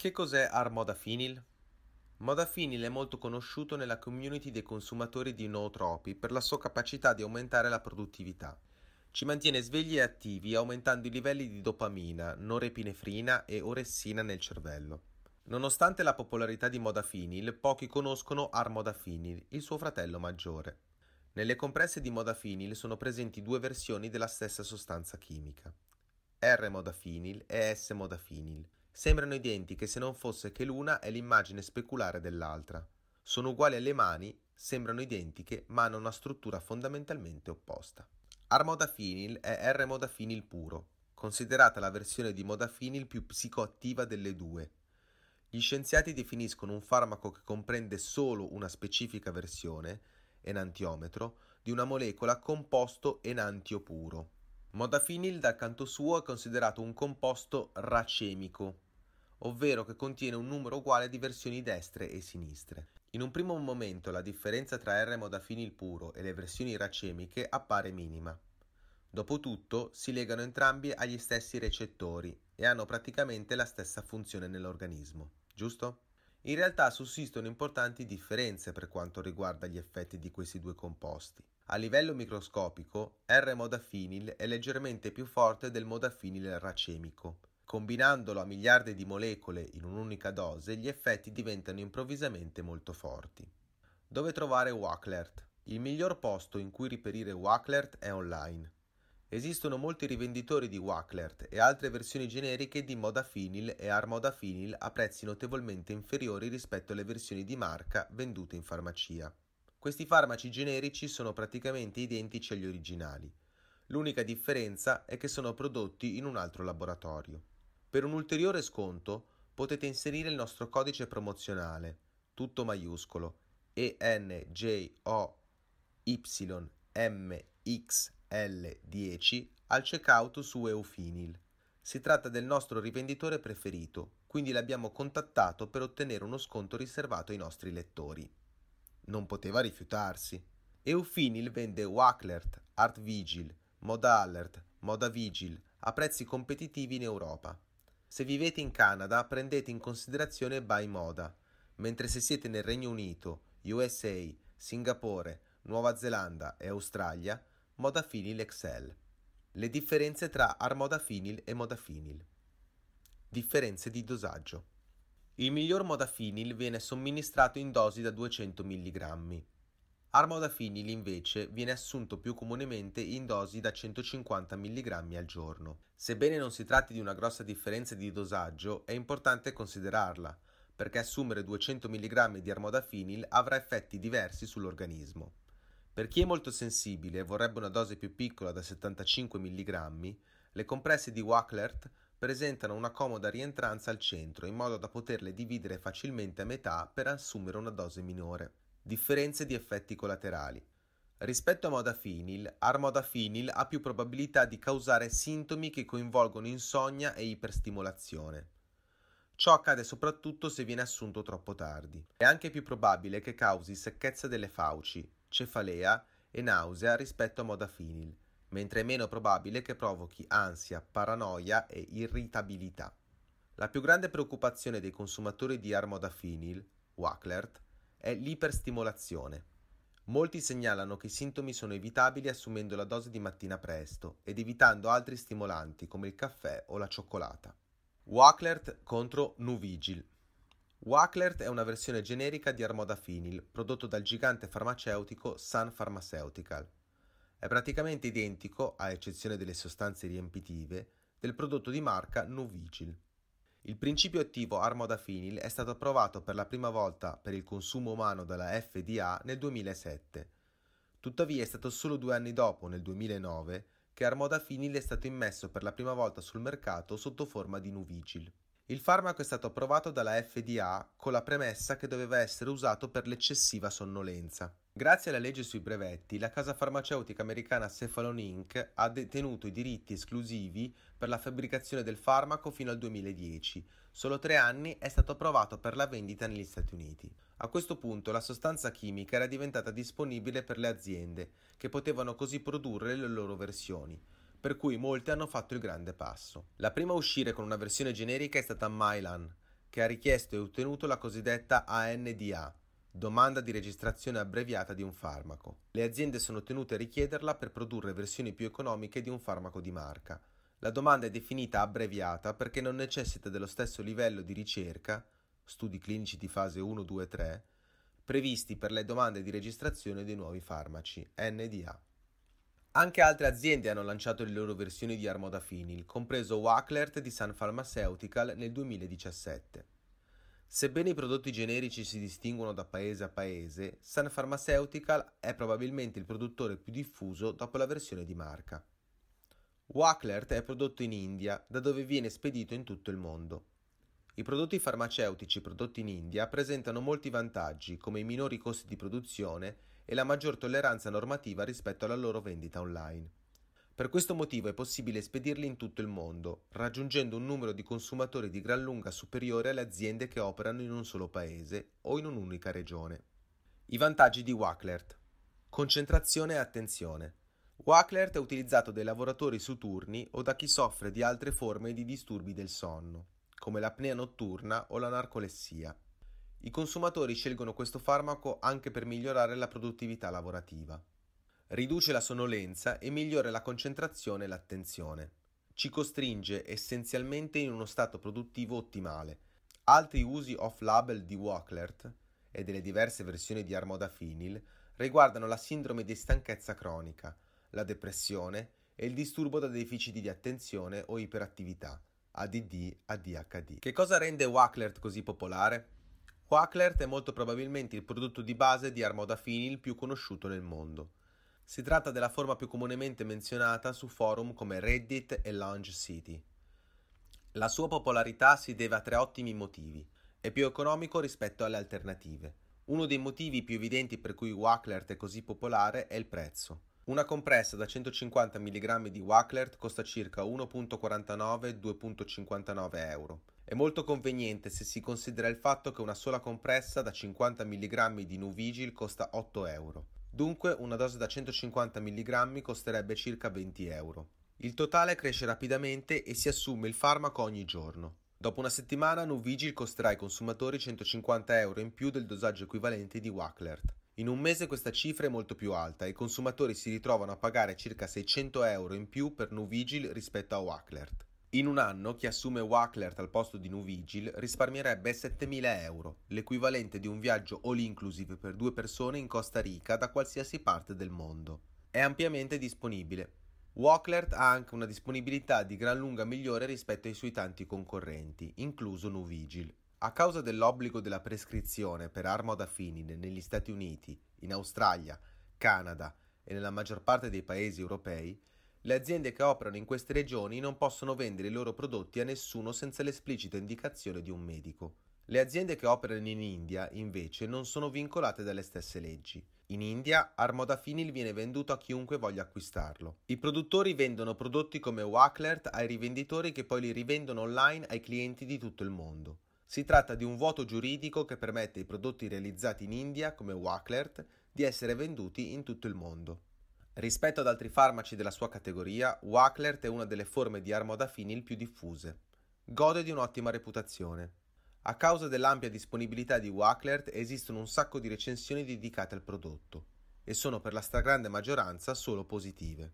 Che cos'è Armodafinil? Modafinil è molto conosciuto nella community dei consumatori di nootropi per la sua capacità di aumentare la produttività. Ci mantiene svegli e attivi aumentando i livelli di dopamina, norepinefrina e oressina nel cervello. Nonostante la popolarità di Modafinil, pochi conoscono Armodafinil, il suo fratello maggiore. Nelle compresse di Modafinil sono presenti due versioni della stessa sostanza chimica, R-Modafinil e S-Modafinil. Sembrano identiche se non fosse che l'una è l'immagine speculare dell'altra. Sono uguali alle mani, sembrano identiche, ma hanno una struttura fondamentalmente opposta. Armodafinil è R-Modafinil puro, considerata la versione di Modafinil più psicoattiva delle due gli scienziati definiscono un farmaco che comprende solo una specifica versione, enantiometro, di una molecola composto enantio puro. Modafinil dal canto suo è considerato un composto racemico, ovvero che contiene un numero uguale di versioni destre e sinistre. In un primo momento la differenza tra R-modafinil puro e le versioni racemiche appare minima. Dopotutto si legano entrambi agli stessi recettori e hanno praticamente la stessa funzione nell'organismo giusto? In realtà sussistono importanti differenze per quanto riguarda gli effetti di questi due composti. A livello microscopico, R-modafinil è leggermente più forte del modafinil racemico. Combinandolo a miliardi di molecole in un'unica dose, gli effetti diventano improvvisamente molto forti. Dove trovare Wacklert? Il miglior posto in cui riperire Wacklert è online. Esistono molti rivenditori di Wacklert e altre versioni generiche di Modafinil e Armodafinil a prezzi notevolmente inferiori rispetto alle versioni di marca vendute in farmacia. Questi farmaci generici sono praticamente identici agli originali. L'unica differenza è che sono prodotti in un altro laboratorio. Per un ulteriore sconto potete inserire il nostro codice promozionale, tutto maiuscolo, ENJOYMX L10 al checkout su Eufinil. Si tratta del nostro rivenditore preferito, quindi l'abbiamo contattato per ottenere uno sconto riservato ai nostri lettori. Non poteva rifiutarsi. Eufinil vende Wacklert, Art Vigil, Moda Alert, Moda Vigil a prezzi competitivi in Europa. Se vivete in Canada prendete in considerazione Buy Moda, mentre se siete nel Regno Unito, USA, Singapore, Nuova Zelanda e Australia Modafinil Excel. Le differenze tra armodafinil e modafinil. Differenze di dosaggio. Il miglior modafinil viene somministrato in dosi da 200 mg. Armodafinil invece viene assunto più comunemente in dosi da 150 mg al giorno. Sebbene non si tratti di una grossa differenza di dosaggio, è importante considerarla, perché assumere 200 mg di armodafinil avrà effetti diversi sull'organismo. Per chi è molto sensibile e vorrebbe una dose più piccola da 75 mg, le compresse di Wacklert presentano una comoda rientranza al centro in modo da poterle dividere facilmente a metà per assumere una dose minore. Differenze di effetti collaterali. Rispetto a modafinil, armodafinil ha più probabilità di causare sintomi che coinvolgono insonnia e iperstimolazione. Ciò accade soprattutto se viene assunto troppo tardi. È anche più probabile che causi secchezza delle fauci, cefalea e nausea rispetto a modafinil, mentre è meno probabile che provochi ansia, paranoia e irritabilità. La più grande preoccupazione dei consumatori di armodafinil, Wacklert, è l'iperstimolazione. Molti segnalano che i sintomi sono evitabili assumendo la dose di mattina presto ed evitando altri stimolanti come il caffè o la cioccolata. Wacklert contro Nuvigil Wacklert è una versione generica di armodafinil prodotto dal gigante farmaceutico Sun Pharmaceutical. È praticamente identico, a eccezione delle sostanze riempitive, del prodotto di marca Nuvigil. Il principio attivo armodafinil è stato approvato per la prima volta per il consumo umano dalla FDA nel 2007. Tuttavia è stato solo due anni dopo, nel 2009, che armodafinil è stato immesso per la prima volta sul mercato sotto forma di Nuvigil. Il farmaco è stato approvato dalla FDA con la premessa che doveva essere usato per l'eccessiva sonnolenza. Grazie alla legge sui brevetti, la casa farmaceutica americana Cephalon Inc. ha detenuto i diritti esclusivi per la fabbricazione del farmaco fino al 2010. Solo tre anni è stato approvato per la vendita negli Stati Uniti. A questo punto la sostanza chimica era diventata disponibile per le aziende, che potevano così produrre le loro versioni per cui molti hanno fatto il grande passo. La prima a uscire con una versione generica è stata Mylan, che ha richiesto e ottenuto la cosiddetta ANDA, domanda di registrazione abbreviata di un farmaco. Le aziende sono tenute a richiederla per produrre versioni più economiche di un farmaco di marca. La domanda è definita abbreviata perché non necessita dello stesso livello di ricerca, studi clinici di fase 1, 2 e 3, previsti per le domande di registrazione dei nuovi farmaci, NDA. Anche altre aziende hanno lanciato le loro versioni di armodafinil, compreso Wacklert di Sun Pharmaceutical nel 2017. Sebbene i prodotti generici si distinguono da paese a paese, Sun Pharmaceutical è probabilmente il produttore più diffuso dopo la versione di marca. Wacklert è prodotto in India, da dove viene spedito in tutto il mondo. I prodotti farmaceutici prodotti in India presentano molti vantaggi, come i minori costi di produzione e la maggior tolleranza normativa rispetto alla loro vendita online. Per questo motivo è possibile spedirli in tutto il mondo, raggiungendo un numero di consumatori di gran lunga superiore alle aziende che operano in un solo paese o in un'unica regione. I vantaggi di Wacklert. Concentrazione e attenzione. Wacklert è utilizzato dai lavoratori su turni o da chi soffre di altre forme di disturbi del sonno come l'apnea notturna o la narcolessia. I consumatori scelgono questo farmaco anche per migliorare la produttività lavorativa. Riduce la sonnolenza e migliora la concentrazione e l'attenzione. Ci costringe essenzialmente in uno stato produttivo ottimale. Altri usi off-label di Wacklert e delle diverse versioni di armodafinil riguardano la sindrome di stanchezza cronica, la depressione e il disturbo da deficiti di attenzione o iperattività, ADD, ADHD. Che cosa rende Wacklert così popolare? Wacklert è molto probabilmente il prodotto di base di armodafinil più conosciuto nel mondo. Si tratta della forma più comunemente menzionata su forum come Reddit e Lounge City. La sua popolarità si deve a tre ottimi motivi. È più economico rispetto alle alternative. Uno dei motivi più evidenti per cui Wacklert è così popolare è il prezzo. Una compressa da 150 mg di Wacklert costa circa 1.49-2.59 euro. È molto conveniente se si considera il fatto che una sola compressa da 50 mg di Nuvigil costa 8 euro. Dunque una dose da 150 mg costerebbe circa 20 euro. Il totale cresce rapidamente e si assume il farmaco ogni giorno. Dopo una settimana Nuvigil costerà ai consumatori 150 euro in più del dosaggio equivalente di Wacklert. In un mese questa cifra è molto più alta e i consumatori si ritrovano a pagare circa 600 euro in più per Nuvigil rispetto a Wacklert. In un anno chi assume Wacklert al posto di Nuvigil risparmierebbe 7.000 euro, l'equivalente di un viaggio all inclusive per due persone in Costa Rica da qualsiasi parte del mondo. È ampiamente disponibile. Wacklert ha anche una disponibilità di gran lunga migliore rispetto ai suoi tanti concorrenti, incluso Nuvigil. A causa dell'obbligo della prescrizione per armodafinil negli Stati Uniti, in Australia, Canada e nella maggior parte dei paesi europei, le aziende che operano in queste regioni non possono vendere i loro prodotti a nessuno senza l'esplicita indicazione di un medico. Le aziende che operano in India, invece, non sono vincolate dalle stesse leggi. In India, armodafinil viene venduto a chiunque voglia acquistarlo. I produttori vendono prodotti come Wacklert ai rivenditori che poi li rivendono online ai clienti di tutto il mondo. Si tratta di un vuoto giuridico che permette ai prodotti realizzati in India, come Wacklert, di essere venduti in tutto il mondo. Rispetto ad altri farmaci della sua categoria, Wacklert è una delle forme di armodafinil più diffuse. Gode di un'ottima reputazione. A causa dell'ampia disponibilità di Wacklert esistono un sacco di recensioni dedicate al prodotto e sono per la stragrande maggioranza solo positive.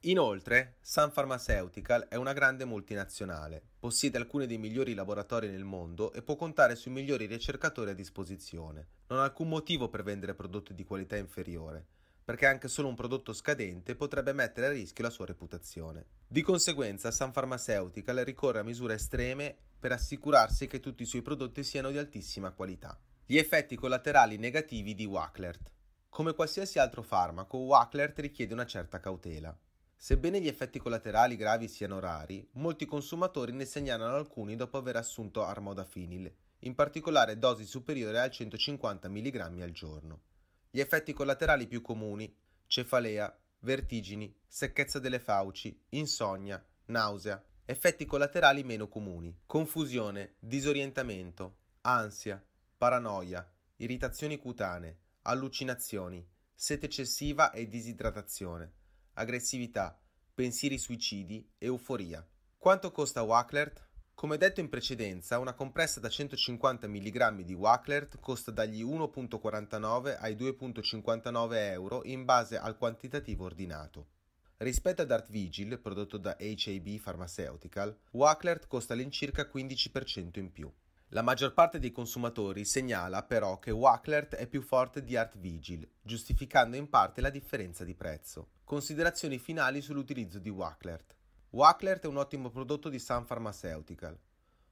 Inoltre, Sun Pharmaceutical è una grande multinazionale, possiede alcuni dei migliori laboratori nel mondo e può contare sui migliori ricercatori a disposizione. Non ha alcun motivo per vendere prodotti di qualità inferiore, perché anche solo un prodotto scadente potrebbe mettere a rischio la sua reputazione. Di conseguenza, Sun Pharmaceutical ricorre a misure estreme per assicurarsi che tutti i suoi prodotti siano di altissima qualità. Gli effetti collaterali negativi di Wacklert. Come qualsiasi altro farmaco, Wacklert richiede una certa cautela. Sebbene gli effetti collaterali gravi siano rari, molti consumatori ne segnalano alcuni dopo aver assunto armodafinil, in particolare dosi superiori al 150 mg al giorno. Gli effetti collaterali più comuni cefalea, vertigini, secchezza delle fauci, insonnia, nausea. Effetti collaterali meno comuni confusione, disorientamento, ansia, paranoia, irritazioni cutanee, allucinazioni, sete eccessiva e disidratazione aggressività, pensieri suicidi, euforia. Quanto costa Wacklert? Come detto in precedenza, una compressa da 150 mg di Wacklert costa dagli 1,49 ai 2,59 euro in base al quantitativo ordinato. Rispetto ad Art Vigil, prodotto da HAB Pharmaceutical, Wacklert costa all'incirca 15% in più. La maggior parte dei consumatori segnala però che Wacklert è più forte di Art Vigil, giustificando in parte la differenza di prezzo. Considerazioni finali sull'utilizzo di Wacklert. Wacklert è un ottimo prodotto di Sun Pharmaceutical.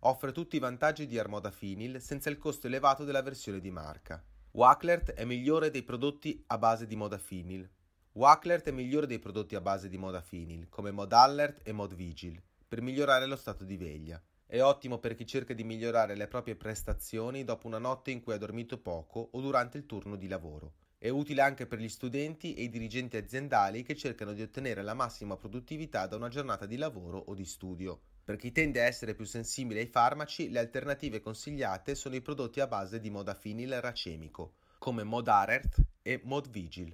Offre tutti i vantaggi di Armodafinil senza il costo elevato della versione di marca. Wacklert è migliore dei prodotti a base di modafinil. Wacklert è migliore dei prodotti a base di modafinil, come Modallert e Modvigil, per migliorare lo stato di veglia. È ottimo per chi cerca di migliorare le proprie prestazioni dopo una notte in cui ha dormito poco o durante il turno di lavoro. È utile anche per gli studenti e i dirigenti aziendali che cercano di ottenere la massima produttività da una giornata di lavoro o di studio. Per chi tende a essere più sensibile ai farmaci, le alternative consigliate sono i prodotti a base di modafinil racemico, come Modarert e Modvigil.